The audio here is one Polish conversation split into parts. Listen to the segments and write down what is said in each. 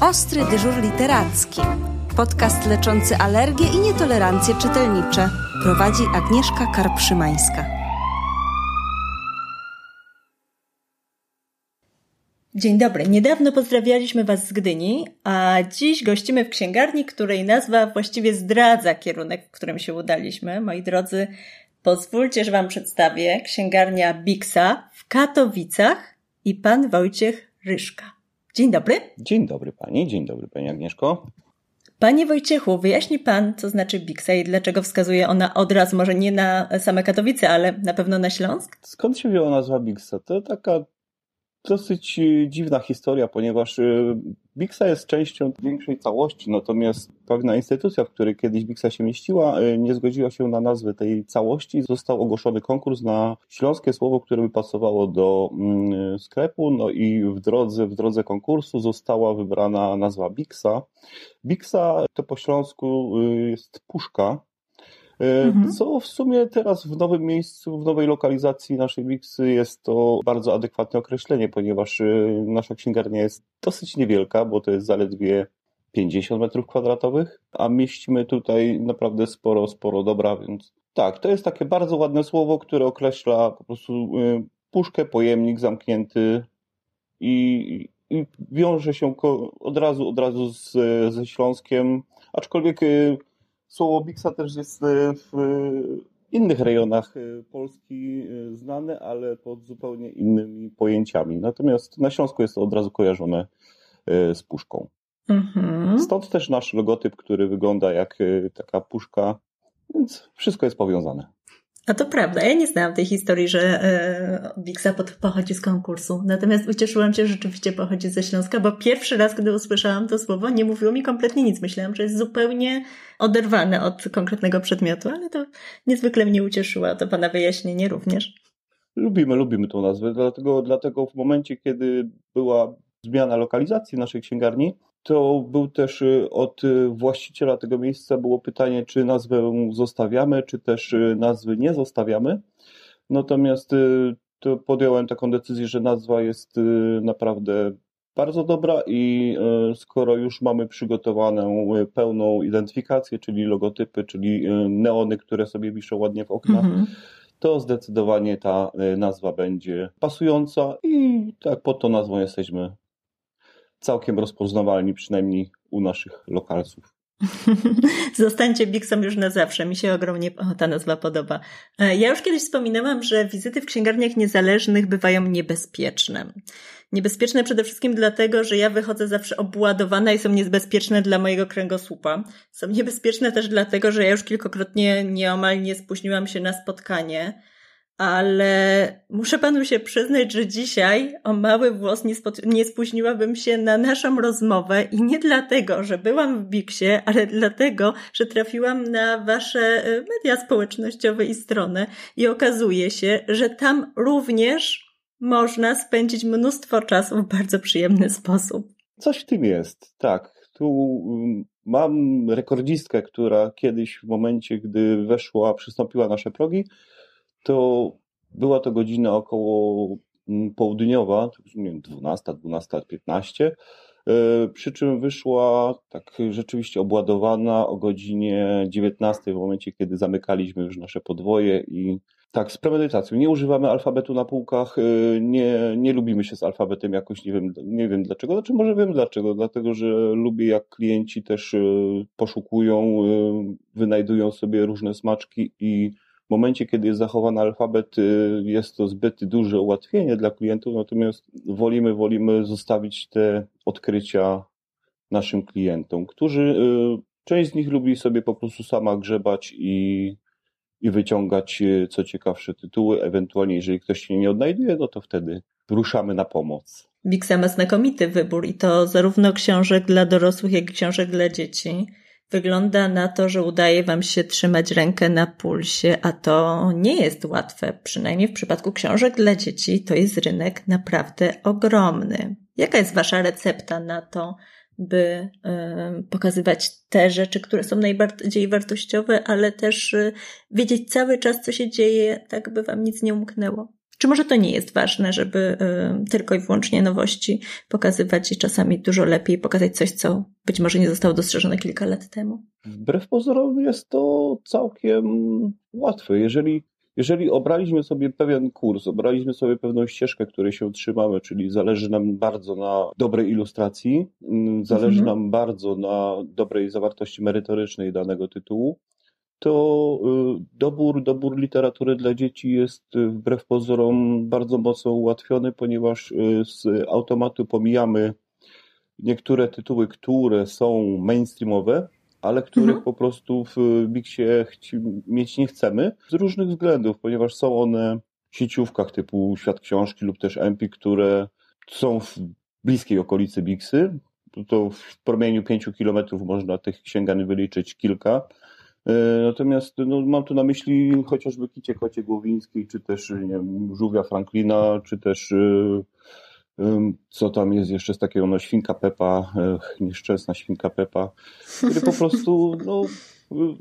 Ostry dyżur literacki. Podcast leczący alergie i nietolerancje czytelnicze. Prowadzi Agnieszka Karpszymańska. Dzień dobry. Niedawno pozdrawialiśmy Was z Gdyni, a dziś gościmy w księgarni, której nazwa właściwie zdradza kierunek, w którym się udaliśmy. Moi drodzy, pozwólcie, że Wam przedstawię księgarnia Bixa w Katowicach i pan Wojciech Ryszka. Dzień dobry. Dzień dobry Pani, dzień dobry Pani Agnieszko. Panie Wojciechu, wyjaśni Pan, co znaczy Bixa i dlaczego wskazuje ona od razu, może nie na same Katowice, ale na pewno na Śląsk? Skąd się wzięła nazwa Bixa? To taka dosyć e, dziwna historia, ponieważ e, Bixa jest częścią większej całości, natomiast pewna instytucja, w której kiedyś Bixa się mieściła, e, nie zgodziła się na nazwę tej całości. Został ogłoszony konkurs na śląskie słowo, które by pasowało do mm, sklepu, no i w drodze, w drodze konkursu została wybrana nazwa Bixa. Bixa to po śląsku jest puszka, mhm. Co w sumie teraz w nowym miejscu, w nowej lokalizacji naszej Mixy jest to bardzo adekwatne określenie, ponieważ e, nasza księgarnia jest dosyć niewielka, bo to jest zaledwie 50 metrów kwadratowych, a mieścimy tutaj naprawdę sporo, sporo dobra, więc tak, to jest takie bardzo ładne słowo, które określa po prostu e, puszkę, pojemnik zamknięty i, i wiąże się od razu, od razu z, ze Śląskiem, aczkolwiek Słowo Bixa też jest e, w innych rejonach e, Polski e, znane, ale pod zupełnie innymi pojęciami. Natomiast na Śląsku jest to od razu kojarzone z puszką. Mhm. Stąd też nasz logotyp, który wygląda jak taka puszka, więc wszystko jest powiązane. A to prawda, ja nie znałam tej historii, że e, Bixa pochodzi z konkursu. Natomiast ucieszyłam się, że rzeczywiście pochodzi ze Śląska, bo pierwszy raz, gdy usłyszałam to słowo, nie mówiło mi kompletnie nic. Myślałam, że jest zupełnie oderwane od konkretnego przedmiotu, ale to niezwykle mnie ucieszyło, to Pana wyjaśnienie również. Lubimy, lubimy tą nazwę, dlatego, dlatego w momencie, kiedy była zmiana lokalizacji naszej księgarni, to był też y, od y, właściciela tego miejsca było pytanie, czy nazwę zostawiamy, czy też y, nazwy nie zostawiamy. Natomiast to podjąłem taką decyzję, że nazwa jest naprawdę bardzo dobra i skoro już mamy przygotowaną pełną identyfikację, czyli logotypy, czyli neony, które sobie wiszą ładnie w oknach, mhm. to zdecydowanie ta nazwa będzie pasująca i tak pod tą nazwą jesteśmy całkiem rozpoznawalni, przynajmniej u naszych lokalców. Zostańcie Bixom już na zawsze. Mi się ogromnie ta nazwa podoba. E, ja już kiedyś wspominałam, że wizyty w księgarniach niezależnych bywają niebezpieczne. Niebezpieczne przede wszystkim dlatego, że ja wychodzę zawsze obładowana i są niebezpieczne dla mojego kręgosłupa. Są niebezpieczne też dlatego, że ja już kilkakrotnie nieomal nie spóźniłam się na spotkanie ale muszę panu się przyznać, że dzisiaj o mały włos nie, nie spóźniłabym się na naszą rozmowę i nie dlatego, że byłam w Biksie, ale dlatego, że trafiłam na wasze e, media społecznościowe i stronę i okazuje się, że tam również można spędzić mnóstwo czasu w bardzo przyjemny sposób. Coś w tym jest, tak. Tu mm, mam rekordzistkę, która kiedyś w momencie, gdy weszła, przystąpiła nasze progi, to była to godzina około mm, południowa, nie wiem, 12, 12, 15, przy czym wyszła tak rzeczywiście obładowana o godzinie 19 w momencie, kiedy zamykaliśmy już nasze podwoje i tak, z premedytacją. Nie używamy alfabetu na półkach, e, nie, nie lubimy się z alfabetem jakoś, nie wiem, nie wiem dlaczego. Znaczy może wiem dlaczego, dlatego że lubię jak klienci też e, poszukują, e, wynajdują sobie różne smaczki i w momencie, kiedy jest zachowany alfabet, y, jest to zbyt duże ułatwienie dla klientów, natomiast wolimy, wolimy zostawić te odkrycia naszym klientom, którzy, y, część z nich lubi sobie po prostu sama grzebać i, i wyciągać y, co ciekawsze tytuły. Ewentualnie, jeżeli ktoś się nie odnajduje, no to wtedy ruszamy na pomoc. Bixa ma znakomity wybór i to zarówno książek dla dorosłych, jak i książek dla dzieci. Wygląda na to, że udaje Wam się trzymać rękę na pulsie, a to nie jest łatwe. Przynajmniej w przypadku książek dla dzieci to jest rynek naprawdę ogromny. Jaka jest Wasza recepta na to, by pokazywać te rzeczy, które są najbardziej wartościowe, ale też y, wiedzieć cały czas, co się dzieje, tak by Wam nic nie umknęło? Czy może to nie jest ważne, żeby y, tylko i wyłącznie nowości pokazywać i czasami dużo lepiej pokazać coś, co być może nie zostało dostrzeżone kilka lat temu? Wbrew pozorom jest to całkiem łatwe. Jeżeli, jeżeli obraliśmy sobie pewien kurs, obraliśmy sobie pewną ścieżkę, której się trzymamy, czyli zależy nam bardzo na dobrej ilustracji, mm, zależy mhm. nam bardzo na dobrej zawartości merytorycznej danego tytułu, to y, dobór, dobór literatury dla dzieci jest y, wbrew pozorom bardzo mocno ułatwiony, ponieważ y, z automatu pomijamy niektóre tytuły, które są mainstreamowe, ale których mhm. po prostu w Bixie mieć nie chcemy z różnych względów, ponieważ są one w sieciówkach typu Świat Książki lub też Empik, które są w bliskiej okolicy Bixy. To w promieniu pięciu kilometrów można tych księgarni wyliczyć kilka natomiast no, mam tu na myśli chociażby Kicie Kocie Głowińskiej, czy też nie wiem, Żółwia Franklina, czy też e, co tam jest jeszcze z takiego, no Świnka Pepa, e, nieszczęsna Świnka Pepa, które po prostu no,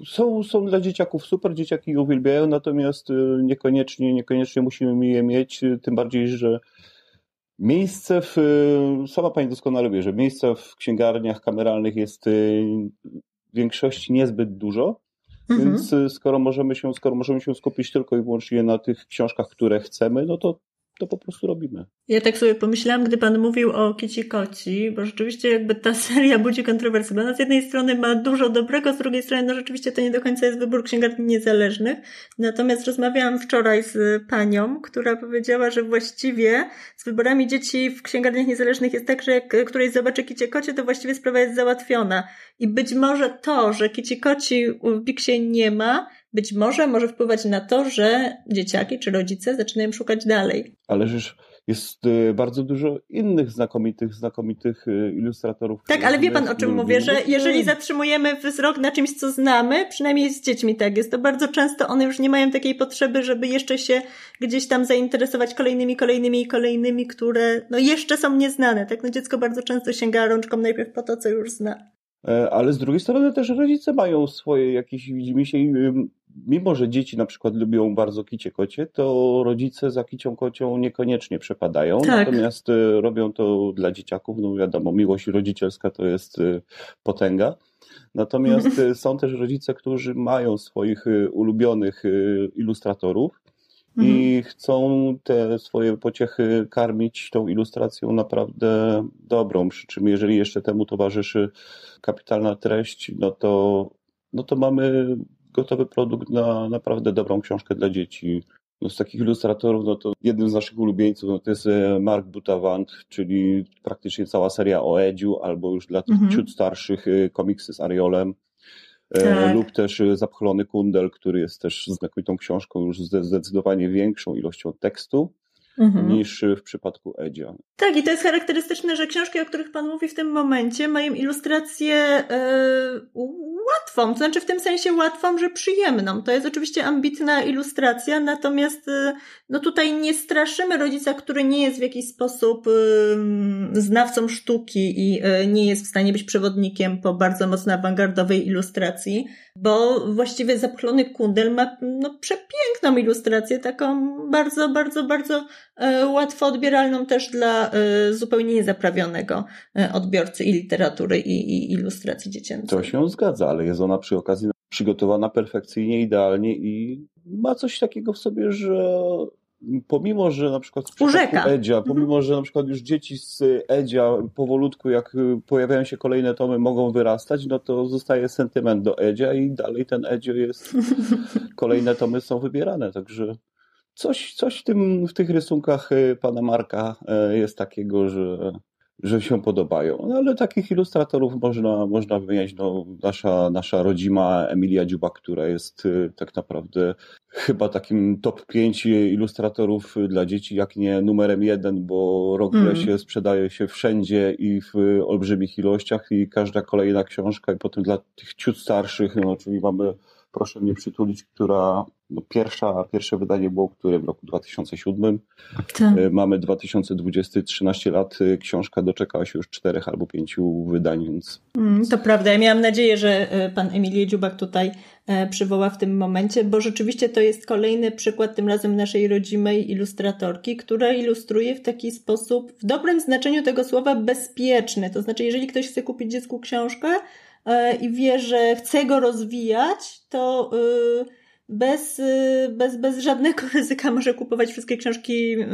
są, są dla dzieciaków super, dzieciaki je uwielbiają, natomiast niekoniecznie, niekoniecznie musimy je mieć, tym bardziej, że miejsce w, sama Pani doskonale wie, że miejsca w księgarniach kameralnych jest w większości niezbyt dużo, Mhm. Więc y, skoro możemy, się, skoro możemy się skupić tylko i wyłącznie na tych książkach, które chcemy, no to to po prostu robimy. Ja tak sobie pomyślałam, gdy pan mówił o Kici Koci, bo rzeczywiście jakby ta seria budzi kontrowersje, bo ona z jednej strony ma dużo dobrego, z drugiej strony no rzeczywiście to nie do końca jest wybór księgarni niezależnych. Natomiast rozmawiałam wczoraj z panią, która powiedziała, że właściwie z wyborami dzieci w księgarniach niezależnych jest tak, że jak któryś zobaczy Kicie Kocie, to właściwie sprawa jest załatwiona. I być może to, że Kici Koci w Biksie nie ma, być może może wpływać na to, że dzieciaki czy rodzice zaczynają szukać dalej. Ale już jest y, bardzo dużo innych znakomitych, znakomitych y, ilustratorów. Tak, ale wie pan o czym mówię, że jeżeli zatrzymujemy wzrok na czymś, co znamy, przynajmniej z dziećmi tak jest, to bardzo często one już nie mają takiej potrzeby, żeby jeszcze się gdzieś tam zainteresować kolejnymi, kolejnymi i kolejnymi, które no jeszcze są nieznane. Tak, no dziecko bardzo często sięga rączką najpierw po to, co już zna. E, ale z drugiej strony też rodzice mają swoje jakieś widzimisię i mimo, że dzieci na przykład lubią bardzo kicie kocie, to rodzice za kicią kocią niekoniecznie przepadają, tak. natomiast e, robią to dla dzieciaków, no wiadomo, miłość rodzicielska to jest e, potęga. Natomiast są też rodzice, którzy mają swoich ulubionych ilustratorów i mhm. chcą te swoje pociechy karmić tą ilustracją naprawdę dobrą. Przy czym, jeżeli jeszcze temu towarzyszy kapitalna treść, no to, no to mamy gotowy produkt na naprawdę dobrą książkę dla dzieci. No z takich ilustratorów, no to jednym z naszych ulubieńców no to jest e, Mark Butavant, czyli praktycznie cała seria o Edziu, albo już dla tych mhm. ciut starszych e, komiksy z Ariolem. E, tak. lub też Zapchlony Kundel, który jest też znakomitą książką już ze zdecydowanie większą ilością tekstu mhm. niż w przypadku Edzia. Tak, i to jest charakterystyczne, że książki, o których Pan mówi w tym momencie, mają ilustrację yy, łatwą, to znaczy w tym sensie łatwą, że przyjemną. To jest oczywiście ambitna ilustracja, natomiast yy, no tutaj nie straszymy rodzica, który nie jest w jakiś sposób yy, znawcą sztuki i nie jest w stanie być przewodnikiem po bardzo mocno awangardowej ilustracji, bo właściwie Zapchlony Kundel ma no, przepiękną ilustrację, taką bardzo, bardzo, bardzo E, łatwo odbieralną też dla e, zupełnie niezaprawionego e, odbiorcy i literatury, i, i ilustracji dziecięcej. To się zgadza, ale jest ona przy okazji przygotowana perfekcyjnie, idealnie i ma coś takiego w sobie, że pomimo, że na przykład w przypadku Edzia, mhm. pomimo, że na przykład już dzieci z Edzia powolutku, jak pojawiają się kolejne tomy, mogą wyrastać, no to zostaje sentyment do Edzia i dalej ten Edzio jest, kolejne tomy są wybierane, także coś, coś w, tym, w tych rysunkach y, pana Marka y, jest takiego, że, że się podobają. No, ale takich ilustratorów można, można wymieniać. No, nasza, nasza rodzima Emilia Dziuba, która jest y, tak naprawdę chyba takim top 5 ilustratorów dla dzieci, jak nie numerem jeden, bo rok mm. sprzedaje się wszędzie i w olbrzymich ilościach i każda kolejna książka i potem dla tych ciut starszych, no, czyli mamy Proszę mnie przytulić, która no pierwsza, pierwsze wydanie było które w roku 2007. Tak. E, mamy 2020, 13 lat. E, książka doczekała się już czterech albo pięciu wydań, więc. Mm, to prawda. Ja miałam nadzieję, że e, pan Emilie Dziubak tutaj przywoła w tym momencie, bo rzeczywiście to jest kolejny przykład, tym razem naszej rodzimej ilustratorki, która ilustruje w taki sposób, w dobrym znaczeniu tego słowa, bezpieczny. To znaczy, jeżeli ktoś chce kupić dziecku książkę i wie, że chce go rozwijać, to. Yy, bez, y, bez, bez żadnego ryzyka może kupować wszystkie książki y,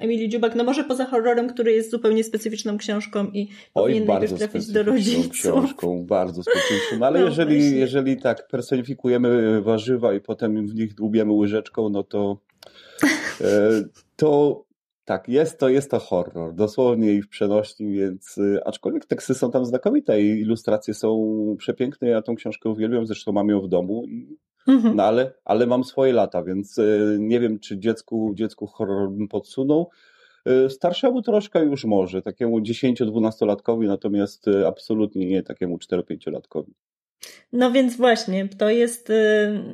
Emilii Dziubak, no może poza horrorem, który jest zupełnie specyficzną książką i Oj, powinien najpierw trafić do rodziców. książką, bardzo specyficzną, no ale no, jeżeli, jeżeli tak personifikujemy warzywa i potem w nich dłubiemy łyżeczką, no to e, to tak, jest to, jest to horror, dosłownie i w przenośni, więc y, aczkolwiek teksty są tam znakomite i ilustracje są przepiękne, ja tą książkę uwielbiam, zresztą mam ją w domu i Mhm. No ale, ale mam swoje lata, więc e, nie wiem, czy dziecku, dziecku horror bym podsunął. E, starszemu troszkę już może, takiemu 10-12-latkowi, natomiast absolutnie nie takiemu 4-5-latkowi. No więc właśnie, to jest,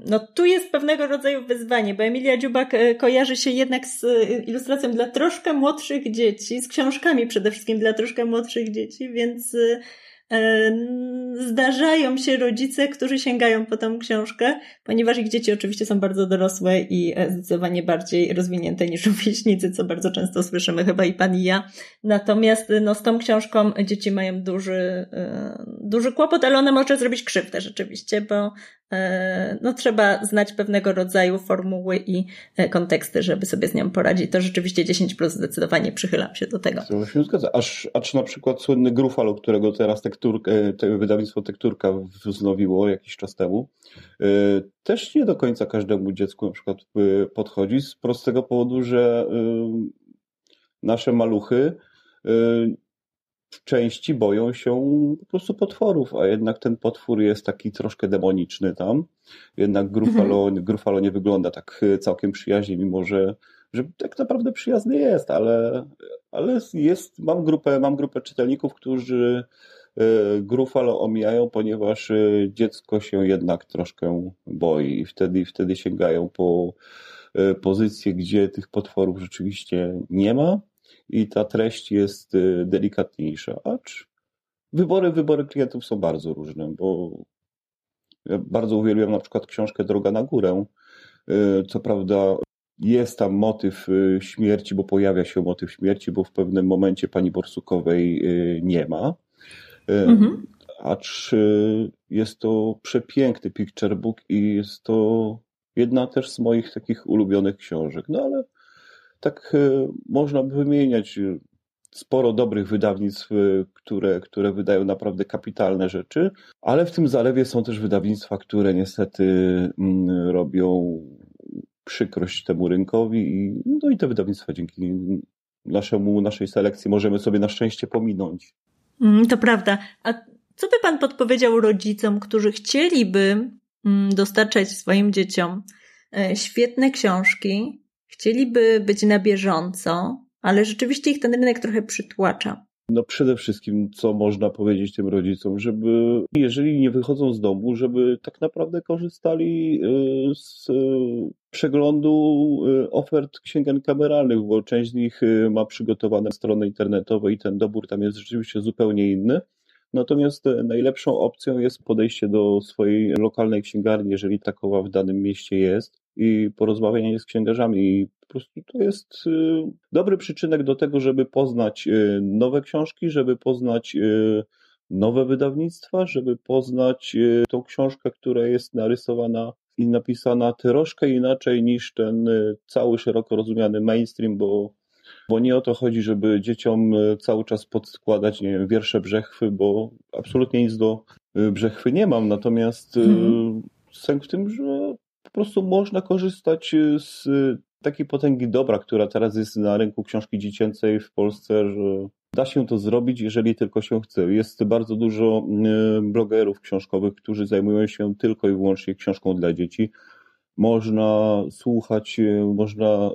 no tu jest pewnego rodzaju wyzwanie, bo Emilia Dziubak kojarzy się jednak z ilustracją dla troszkę młodszych dzieci, z książkami przede wszystkim dla troszkę młodszych dzieci, więc zdarzają się rodzice, którzy sięgają po tą książkę, ponieważ ich dzieci oczywiście są bardzo dorosłe i e, zdecydowanie bardziej rozwinięte niż rówieśnicy, co bardzo często słyszymy chyba i pan i ja. Natomiast no, z tą książką dzieci mają duży, e, duży kłopot, ale ona może zrobić krzywdę rzeczywiście, bo E, no trzeba znać pewnego rodzaju formuły i konteksty, żeby sobie z nią poradzić. To rzeczywiście 10 plus zdecydowanie przychylam się do tego. To się zgadza. Aż, aż na przykład słynny Grufalo, którego teraz tekturka, te wydawnictwo Tekturka wznowiło jakiś czas temu, e, też nie do końca każdemu dziecku na przykład podchodzi z prostego powodu, że nasze maluchy w części boją się po prostu potworów, a jednak ten potwór jest taki troszkę demoniczny tam. Jednak Grufalo, mhm. Grufalo nie wygląda tak całkiem przyjaźnie, mimo że, że tak naprawdę przyjazny jest, ale, ale jest, mam grupę, mam grupę czytelników, którzy e, Grufalo omijają, ponieważ e, dziecko się jednak troszkę boi i wtedy, wtedy sięgają po e, pozycje, gdzie tych potworów rzeczywiście nie ma i ta treść jest delikatniejsza. Acz wybory, wybory klientów są bardzo różne, bo ja bardzo uwielbiam na przykład książkę Droga na górę. Co prawda jest tam motyw śmierci, bo pojawia się motyw śmierci, bo w pewnym momencie pani Borsukowej nie ma. Mhm. Acz jest to przepiękny picture book i jest to jedna też z moich takich ulubionych książek. No ale tak e, można by wymieniać e, sporo dobrych wydawnictw, e, które, które wydają naprawdę kapitalne rzeczy, ale w tym zalewie są też wydawnictwa, które niestety mm, robią przykrość temu rynkowi i, no i te wydawnictwa dzięki naszemu, naszej selekcji możemy sobie na szczęście pominąć. Mm, to prawda. A co by pan podpowiedział rodzicom, którzy chcieliby mm, dostarczać swoim dzieciom świetne książki, chcieliby być na bieżąco, ale rzeczywiście ich ten rynek trochę przytłacza. No przede wszystkim, co można powiedzieć tym rodzicom, żeby jeżeli nie wychodzą z domu, żeby tak naprawdę korzystali y, z y, przeglądu y, ofert księgen kameralnych, bo część z nich ma przygotowane strony internetowe i ten dobór tam jest rzeczywiście zupełnie inny. Natomiast najlepszą opcją jest podejście do swojej lokalnej księgarni, jeżeli takowa w danym mieście jest i porozmawianie z księgarzami. I po prostu to jest y, dobry przyczynek do tego, żeby poznać y, nowe książki, żeby poznać y, nowe wydawnictwa, żeby poznać tą książkę, która jest narysowana i napisana troszkę inaczej niż ten cały szeroko rozumiany mainstream, bo, bo nie o to chodzi, żeby dzieciom cały czas podskładać, nie wiem, wiersze Brzechwy, bo absolutnie nic do Brzechwy nie mam, natomiast hmm. sęk w tym, że po prostu można korzystać y, z takiej potęgi dobra, która teraz jest na rynku książki dziecięcej w Polsce, że da się to zrobić, jeżeli tylko się chce. Jest bardzo dużo y, blogerów książkowych, którzy zajmują się tylko i wyłącznie książką dla dzieci. Można słuchać, y, można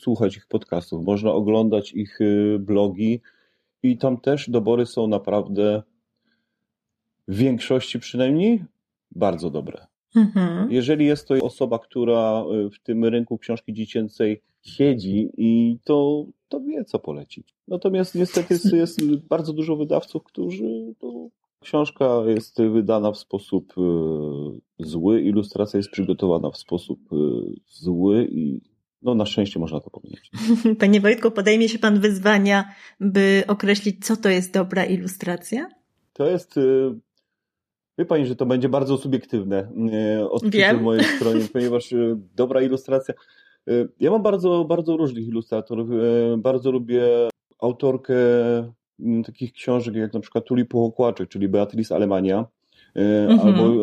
słuchać ich podcastów, można oglądać ich blogi i tam też dobory są naprawdę w większości przynajmniej bardzo dobre. Mhm. Jeżeli jest to osoba, która w tym rynku książki dziecięcej siedzi i to, to wie, co polecić. Natomiast niestety jest, jest bardzo dużo wydawców, którzy to książka jest wydana w sposób zły, ilustracja jest przygotowana w sposób zły i no na szczęście można to powiedzieć. Panie Wojtku, podejmie się Pan wyzwania, by określić, co to jest dobra ilustracja? To jest, y, wie Pani, że to będzie bardzo subiektywne y, odczucie w mojej stronie, ponieważ y, dobra ilustracja, ja mam bardzo, bardzo różnych ilustratorów, bardzo lubię autorkę mm, takich książek jak na przykład Tuli Pochokłaczek, czyli Beatrice Alemania, mhm. albo,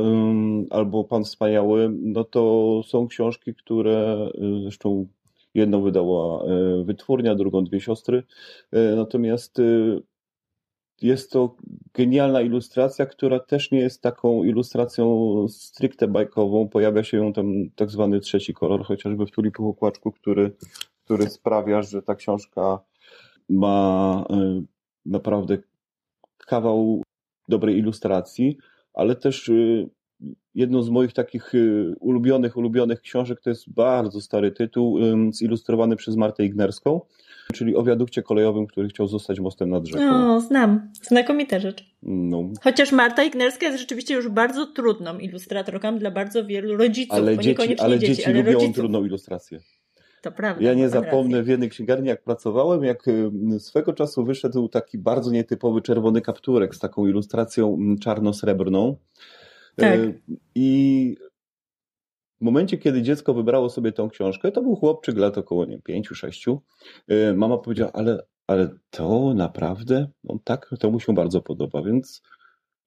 albo Pan Wspaniały, no to są książki, które zresztą jedną wydała wytwórnia, drugą dwie siostry, natomiast jest to genialna ilustracja, która też nie jest taką ilustracją stricte bajkową. Pojawia się ją tam tak zwany trzeci kolor, chociażby w tulipu okłaczku, który, który sprawia, że ta książka ma naprawdę kawał dobrej ilustracji, ale też y, jedną z moich takich y, ulubionych, ulubionych książek to jest bardzo stary tytuł, zilustrowany przez Martę Ignerską, czyli o wiadukcie kolejowym, który chciał zostać mostem nad rzeką. O, znam. Znakomita rzecz. No. Chociaż Marta Ignerska jest rzeczywiście już bardzo trudną ilustratorką dla bardzo wielu rodziców, ale dzieci, ale dzieci, dzieci ale lubią rodziców. trudną ilustrację. To prawda. Ja nie zapomnę rację. w jednej księgarni, jak pracowałem, jak swego czasu wyszedł taki bardzo nietypowy czerwony kapturek z taką ilustracją czarno-srebrną. Tak. E, I w momencie, kiedy dziecko wybrało sobie tą książkę, to był chłopczyk lat około nie, 5-6. E, mama powiedziała, ale, ale to naprawdę? No tak, to mu się bardzo podoba, więc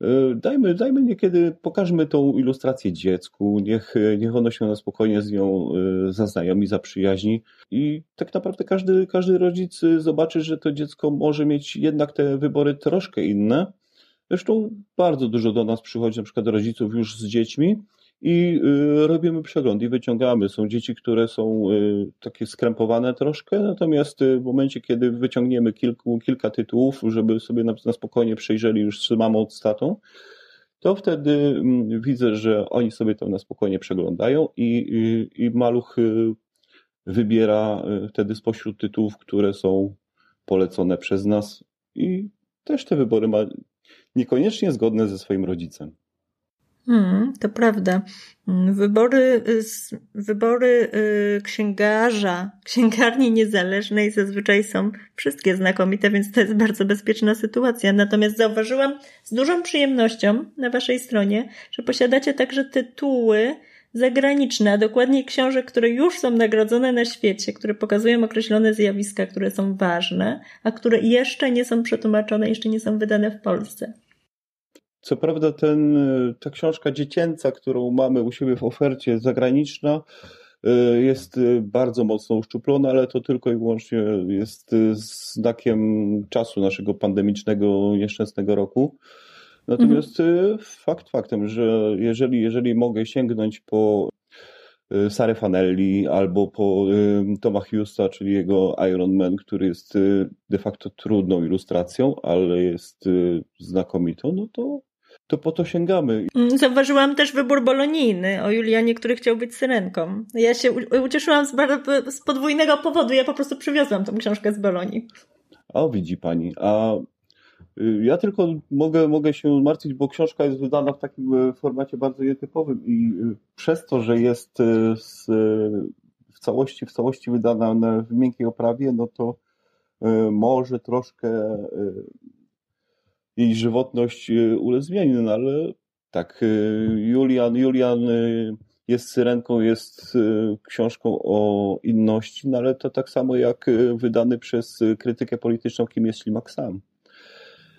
e, dajmy, dajmy niekiedy, pokażmy tą ilustrację dziecku, niech, niech ono się na spokojnie z nią zaznajomi, zaprzyjaźni i tak naprawdę każdy, każdy rodzic zobaczy, że to dziecko może mieć jednak te wybory troszkę inne, Zresztą bardzo dużo do nas przychodzi na przykład rodziców już z dziećmi i y, robimy przegląd i wyciągamy. Są dzieci, które są y, takie skrępowane troszkę, natomiast y, w momencie, kiedy wyciągniemy kilku, kilka tytułów, żeby sobie na, na spokojnie przejrzeli już z mamą, z tatą, to wtedy mm, widzę, że oni sobie to na spokojnie przeglądają i, i, i maluch wybiera wtedy spośród tytułów, które są polecone przez nas i też te wybory ma niekoniecznie zgodne ze swoim rodzicem. Hmm, to prawda. Wybory, wybory y, księgarza, księgarni niezależnej zazwyczaj są wszystkie znakomite, więc to jest bardzo bezpieczna sytuacja. Natomiast zauważyłam z dużą przyjemnością na Waszej stronie, że posiadacie także tytuły zagraniczne, a dokładniej książek, które już są nagrodzone na świecie, które pokazują określone zjawiska, które są ważne, a które jeszcze nie są przetłumaczone, jeszcze nie są wydane w Polsce. Co prawda ten, ta książka dziecięca, którą mamy u siebie w ofercie zagraniczna, y, jest bardzo mocno uszczuplona, ale to tylko i wyłącznie jest znakiem czasu naszego pandemicznego, nieszczęsnego roku. Natomiast mhm. fakt faktem, że jeżeli, jeżeli mogę sięgnąć po y, Sarę Fanelli albo po Toma Hughes, czyli jego Iron Man, który jest de facto trudną ilustracją, ale jest znakomitą, no to to po to sięgamy. Mm, zauważyłam też wybór bolonijny o Julianie, który chciał być syrenką. Ja się ucieszyłam z, z podwójnego powodu. Ja po prostu przywiozłam tą książkę z Bolonii. O, widzi pani. A y, ja tylko mogę, mogę się martwić, bo książka jest wydana w takim y, formacie bardzo nietypowym i y, przez to, że jest z, w całości, w całości wydana w miękkiej oprawie, no to może troszkę jej żywotność y, ulec zmianie, no ale tak, y, Julian, Julian y, jest syrenką, jest książką o inności, no ale to tak samo jak wydany przez krytykę polityczną, kim jest Ślimak sam.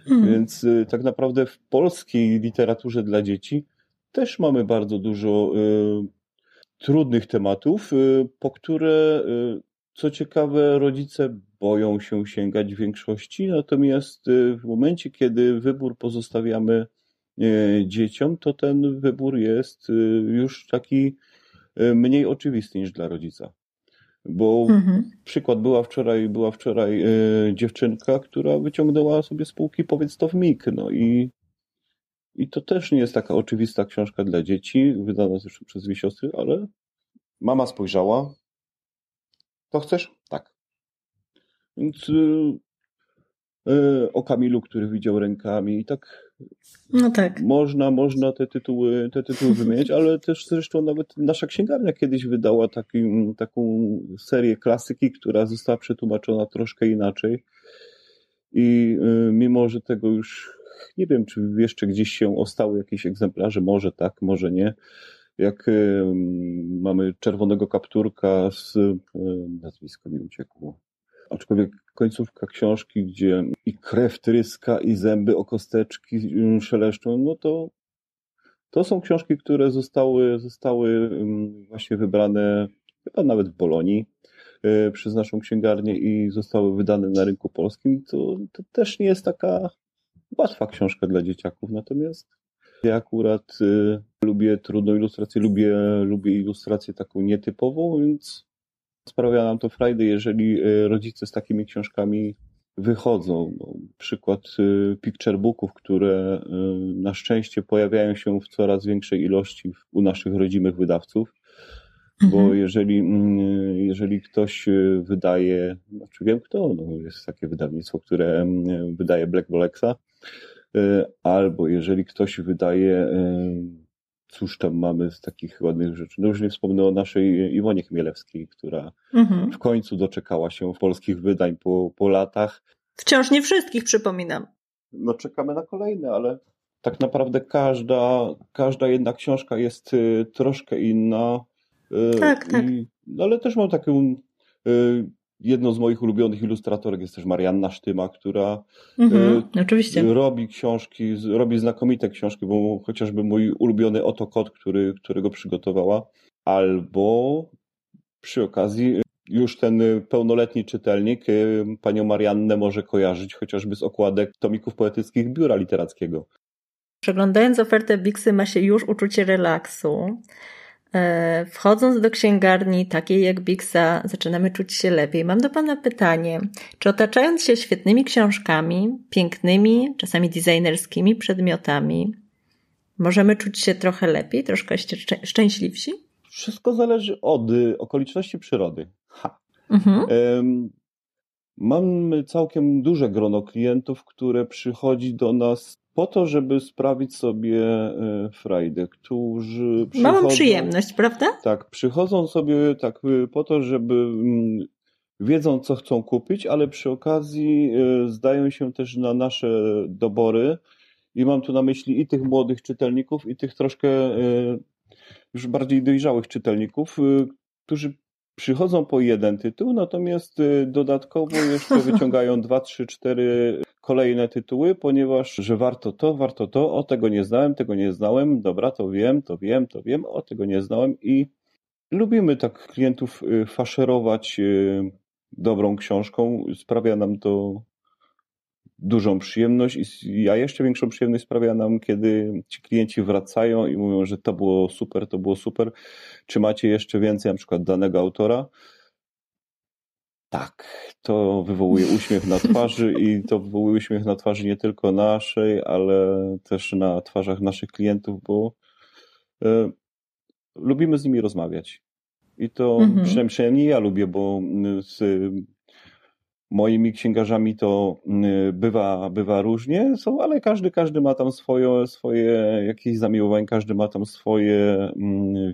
Hmm. Więc tak naprawdę w polskiej literaturze dla dzieci też mamy bardzo dużo trudnych tematów, po które co ciekawe, rodzice boją się sięgać w większości, natomiast y, w momencie, kiedy wybór pozostawiamy y, dzieciom, to ten wybór jest y, już taki mniej oczywisty niż dla rodzica. Bo mhm. przykład była wczoraj, była wczoraj dziewczynka, która wyciągnęła sobie z półki powiedz to w mig, no i I to też nie jest taka oczywista książka dla dzieci, wydana zresztą przez dwie siostry, ale mama spojrzała. To chcesz? Tak. Więc y, y, o Kamilu, który widział rękami i tak no tak. Można, można te tytuły, te tytuły wymieniać, ale też zresztą nawet nasza księgarnia kiedyś wydała taki, taką serię klasyki, która została przetłumaczona troszkę inaczej. I y, mimo, że tego już nie wiem, czy jeszcze gdzieś się ostały jakieś egzemplarze, może tak, może nie. Jak y, mamy czerwonego kapturka z nazwisko mi uciekło. Aczkolwiek końcówka książki, gdzie i krew tryska, i zęby o kosteczki szeleszczą, no to to są książki, które zostały, zostały właśnie wybrane chyba nawet w Bolonii przez naszą księgarnię i zostały wydane na rynku polskim. To, to też nie jest taka łatwa książka dla dzieciaków, natomiast ja akurat y, lubię trudną ilustrację, lubię, lubię ilustrację taką nietypową, więc sprawia nam to frajdę, jeżeli y, rodzice z takimi książkami wychodzą. No, przykład y, picture booków, które y, na szczęście pojawiają się w coraz większej ilości u naszych rodzimych wydawców. Bo mhm. jeżeli, mm, jeżeli ktoś wydaje, znaczy wiem kto, no jest takie wydawnictwo, które mm, wydaje Black Bolexa, albo jeżeli ktoś wydaje cóż tam mamy z takich ładnych rzeczy. No już nie wspomnę o naszej Iwonie Chmielewskiej, która mhm. w końcu doczekała się polskich wydań po, po latach. Wciąż nie wszystkich, przypominam. No czekamy na kolejne, ale tak naprawdę każda, każda jedna książka jest y, troszkę inna. Y, tak, tak. no ale też mam taką y, Jedną z moich ulubionych ilustratorek jest też Marianna Sztyma, która mhm, y, oczywiście. robi książki, robi znakomite książki, bo chociażby mój ulubiony Oto Kot, który, którego przygotowała, albo przy okazji już ten pełnoletni czytelnik y, panią Mariannę może kojarzyć chociażby z okładek tomików poetyckich Biura Literackiego. Przeglądając ofertę Bixy ma się już uczucie relaksu. E, wchodząc do księgarni takiej jak Bixa, zaczynamy czuć się lepiej. Mam do Pana pytanie, czy otaczając się świetnymi książkami, pięknymi, czasami designerskimi przedmiotami, możemy czuć się trochę lepiej, troszkę szczęśliwsi? Wszystko zależy od y, okoliczności przyrody. Ha. Mhm. Mam całkiem duże grono klientów, które przychodzi do nas po to, żeby sprawić sobie e, frajdę, którzy przychodzą... Małą przyjemność, prawda? Tak, przychodzą sobie tak e, po to, żeby mm, wiedzą, co chcą kupić, ale przy okazji e, zdają się też na nasze dobory i mam tu na myśli i tych młodych czytelników, i tych troszkę już bardziej dojrzałych czytelników, którzy przychodzą po jeden tytuł, natomiast dodatkowo jeszcze wyciągają dwa, trzy, cztery kolejne tytuły, ponieważ, że warto to, warto to, o tego nie znałem, tego nie znałem, dobra, to wiem, to wiem, to wiem, o tego nie znałem i lubimy tak klientów y, faszerować y, dobrą książką. Sprawia nam to dużą przyjemność i a jeszcze większą przyjemność sprawia nam, kiedy ci klienci wracają i mówią, że to było super, to było super. Czy macie jeszcze więcej na przykład danego autora? Tak, to wywołuje uśmiech na twarzy i to wywołuje uśmiech na twarzy nie tylko naszej, ale też na twarzach naszych klientów, bo y, lubimy z nimi rozmawiać. I to mhm. przynajmniej, przynajmniej ja lubię, bo z moimi księgarzami to bywa, bywa różnie, są, ale każdy, każdy ma tam swoje, swoje jakieś zamiłowanie, każdy ma tam swoje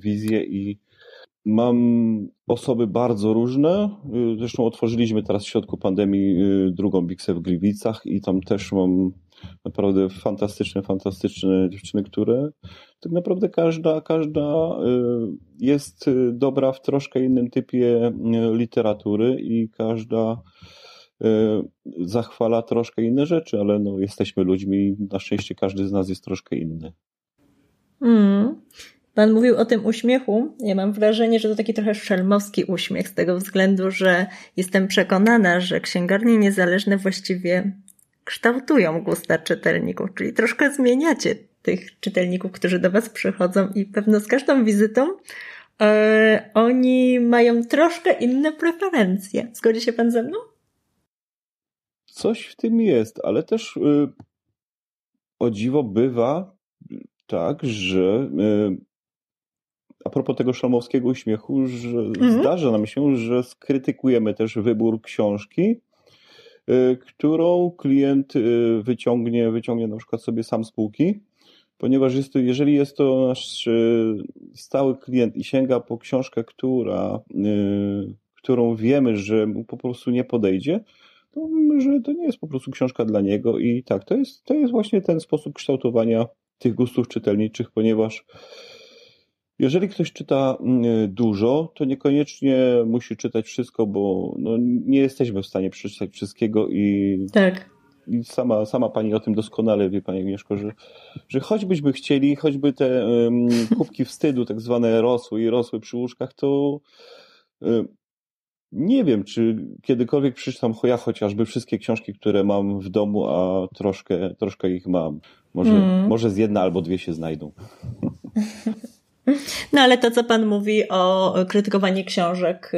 wizje i Mam osoby bardzo różne. Zresztą otworzyliśmy teraz w środku pandemii y, drugą Bixę w Gliwicach i tam też mam naprawdę fantastyczne, fantastyczne dziewczyny, które tak naprawdę każda, każda y, jest dobra w troszkę innym typie literatury i każda zachwala troszkę inne rzeczy, ale no, jesteśmy ludźmi i na szczęście każdy z nas jest troszkę inny. Mm. Pan mówił o tym uśmiechu. Ja mam wrażenie, że to taki trochę szelmowski uśmiech, z tego względu, że jestem przekonana, że księgarnie niezależne właściwie kształtują gusta czytelników, czyli troszkę zmieniacie tych czytelników, którzy do Was przychodzą i pewno z każdą wizytą e, oni mają troszkę inne preferencje. Zgodzi się Pan ze mną? Coś w tym jest, ale też y, o dziwo bywa, tak, że a propos tego szalmowskiego uśmiechu, że mhm. zdarza nam się, że skrytykujemy też wybór książki, którą klient wyciągnie, wyciągnie na przykład sobie sam z półki ponieważ jest to, jeżeli jest to nasz e, stały klient i sięga po książkę, która, którą wiemy, że mu po prostu nie podejdzie, to mówimy, że to nie jest po prostu książka dla niego i tak, to jest, to jest właśnie ten sposób kształtowania tych gustów czytelniczych, ponieważ jeżeli ktoś czyta dużo, to niekoniecznie musi czytać wszystko, bo no, nie jesteśmy w stanie przeczytać wszystkiego i tak i sama, sama pani o tym doskonale wie, pani Agnieszko, że, że choćbyśmy chcieli, choćby te um, kubki wstydu tak zwane rosły i rosły przy łóżkach, to um, nie wiem, czy kiedykolwiek przeczytam ja chociażby wszystkie książki, które mam w domu, a troszkę, troszkę ich mam. Może, mm. może z jedna albo dwie się znajdą. No ale to, co Pan mówi o krytykowaniu książek,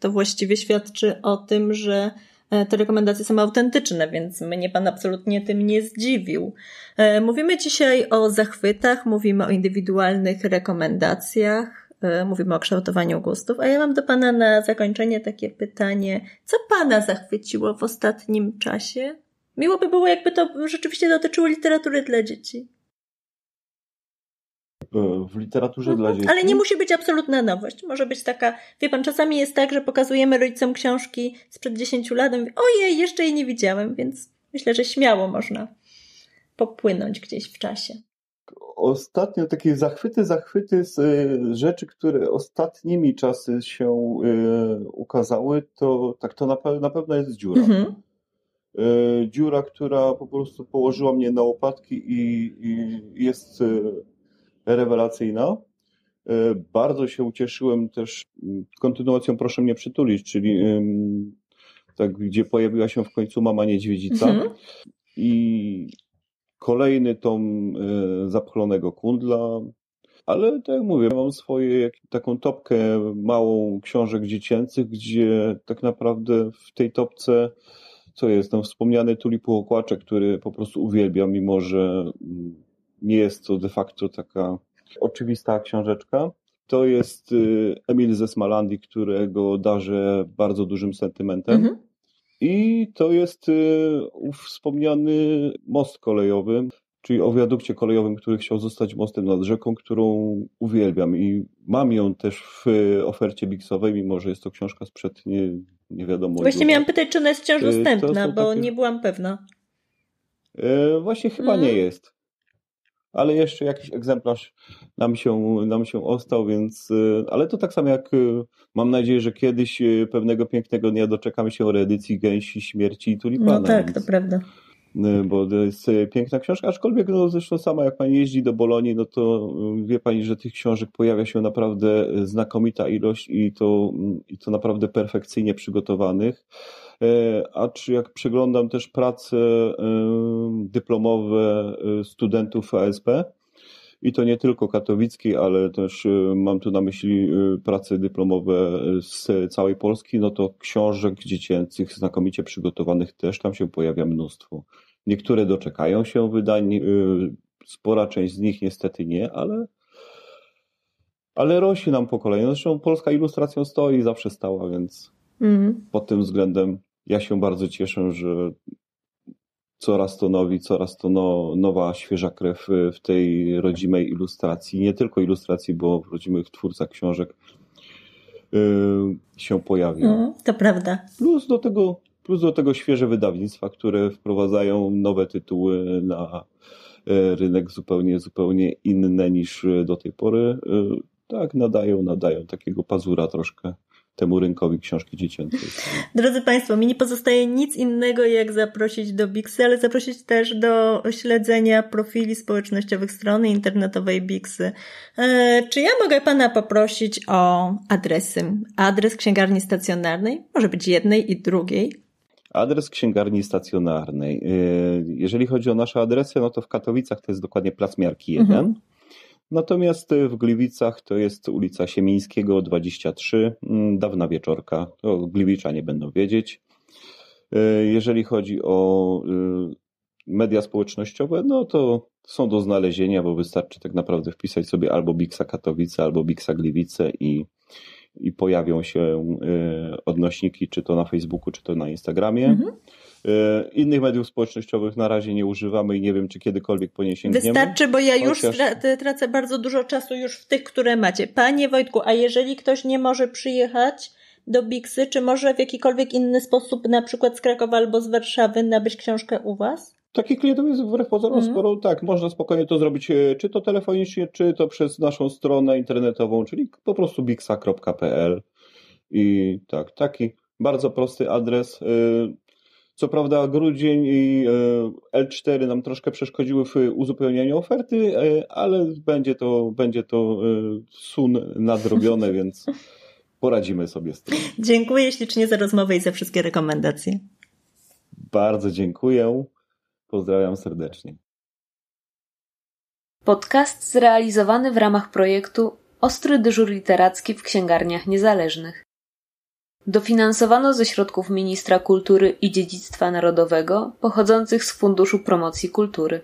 to właściwie świadczy o tym, że E, te rekomendacje są autentyczne, więc mnie Pan absolutnie tym nie zdziwił. E, mówimy dzisiaj o zachwytach, mówimy o indywidualnych rekomendacjach, e, mówimy o kształtowaniu gustów, a ja mam do Pana na zakończenie takie pytanie, co Pana zachwyciło w ostatnim czasie? Miło by było, jakby to rzeczywiście dotyczyło literatury dla dzieci. E, w literaturze mhm, dla dzieci. Ale nie musi być absolutna nowość. Może być taka, wie pan, czasami jest tak, że pokazujemy rodzicom książki sprzed 10 lat i mówię, ojej, jeszcze jej nie widziałem, więc myślę, że śmiało można popłynąć gdzieś w czasie. Ostatnio takie zachwyty, zachwyty z y, rzeczy, które ostatnimi czasy się y, ukazały, to tak to na, pe na pewno jest dziura. Mhm. Dziura, która po prostu położyła mnie na łopatki i, i jest rewelacyjna. E, bardzo się ucieszyłem też mm, kontynuacją Proszę mnie przytulić, czyli tak, gdzie pojawiła się w końcu mama niedźwiedzica. Mhm. I kolejny tom e, zapchlonego kundla. Ale tak jak mówię, mam swoje taką topkę małą książek dziecięcych, gdzie tak naprawdę w tej topce co jest ten wspomniany Tulipu Okłaczek, który po prostu uwielbiam, mimo że mm, nie jest to de facto taka oczywista książeczka. To jest y, Emil ze Smalandii, którego darzę bardzo dużym sentymentem. Mhm. I to jest y, wspomniany most kolejowy, czyli o wiadukcie kolejowym, który chciał zostać mostem nad rzeką, którą uwielbiam. I mam ją też w ofercie Bixowej, mimo że jest to książka sprzed nie, nie wiadomo. Właśnie miałam pytać, czy ona jest wciąż y, dostępna, bo takie... nie byłam pewna. Właśnie chyba mm. nie jest ale jeszcze jakiś egzemplarz nam się, nam się ostał, więc, y, ale to tak samo jak y, mam nadzieję, że kiedyś y, pewnego pięknego dnia doczekamy się reedycji Gęsi, Śmierci i Tulipana. No tak, więc, to prawda. Bo to jest piękna książka, aczkolwiek no zresztą sama jak pani jeździ do Bolonii, no to wie pani, że tych książek pojawia się naprawdę znakomita ilość i to, i to naprawdę perfekcyjnie przygotowanych. E, a czy jak przeglądam też prace e, dyplomowe e, studentów ASP, i to nie tylko katowickiej, ale też mam tu na myśli prace dyplomowe z całej Polski, no to książek dziecięcych znakomicie przygotowanych też tam się pojawia mnóstwo. Niektóre doczekają się wydań, spora część z nich niestety nie, ale ale rośnie nam po kolei. Zresztą polska ilustracją stoi, zawsze stała, więc mm. pod tym względem ja się bardzo cieszę, że coraz to nowi, coraz to no, nowa, świeża krew w tej rodzimej ilustracji. Nie tylko ilustracji, bo w rodzimych twórcach książek yy, się pojawia. Mm, to prawda. Plus do tego plus do tego świeże wydawnictwa, które wprowadzają nowe tytuły na yy, rynek zupełnie, zupełnie inne niż do tej pory. Yy, tak, nadają, nadają takiego pazura troszkę temu rynkowi książki dziecięcej. Drodzy Państwo, mi nie pozostaje nic innego, jak zaprosić do Bixy, ale zaprosić też do śledzenia profili społecznościowych strony internetowej Bixy. E, czy ja mogę Pana poprosić o adresy? Adres księgarni stacjonarnej, może być jednej i drugiej. Adres księgarni stacjonarnej. E, jeżeli chodzi o nasze adresy, no to w Katowicach to jest dokładnie Plac Miarki 1. Mhm. Natomiast w Gliwicach to jest ulica Siemińskiego 23, mm, dawna wieczorka, to Gliwiczanie będą wiedzieć. E, jeżeli chodzi o e, media społecznościowe, no to są do znalezienia, bo wystarczy tak naprawdę wpisać sobie albo Bixa Katowice, albo Bixa Gliwice i, i pojawią się y, odnośniki, czy to na Facebooku, czy to na Instagramie. Mhm. Y, innych mediów społecznościowych na razie nie używamy i nie wiem, czy kiedykolwiek po nie sięgniemy. Wystarczy, bo ja już Chociaż... tracę bardzo dużo czasu już w tych, które macie. Panie Wojtku, a jeżeli ktoś nie może przyjechać do Bixy, czy może w jakikolwiek inny sposób, na przykład z Krakowa albo z Warszawy, nabyć książkę u Was? Takich klientów jest wbrew pozorom mm. sporo. Tak, można spokojnie to zrobić, e, czy to telefonicznie, czy to przez naszą stronę internetową, czyli po prostu bixa.pl. I tak, taki bardzo prosty adres. E, co prawda grudzień i e, L4 nam troszkę przeszkodziły w uzupełnianiu oferty, ale będzie to, będzie to sun nadrobione, więc poradzimy sobie z tym. Dziękuję ślicznie za rozmowę i za wszystkie rekomendacje. Bardzo dziękuję. Pozdrawiam serdecznie. Podcast zrealizowany w ramach projektu Ostry dyżur literacki w księgarniach niezależnych. Dofinansowano ze środków Ministra Kultury i Dziedzictwa Narodowego pochodzących z Funduszu Promocji Kultury.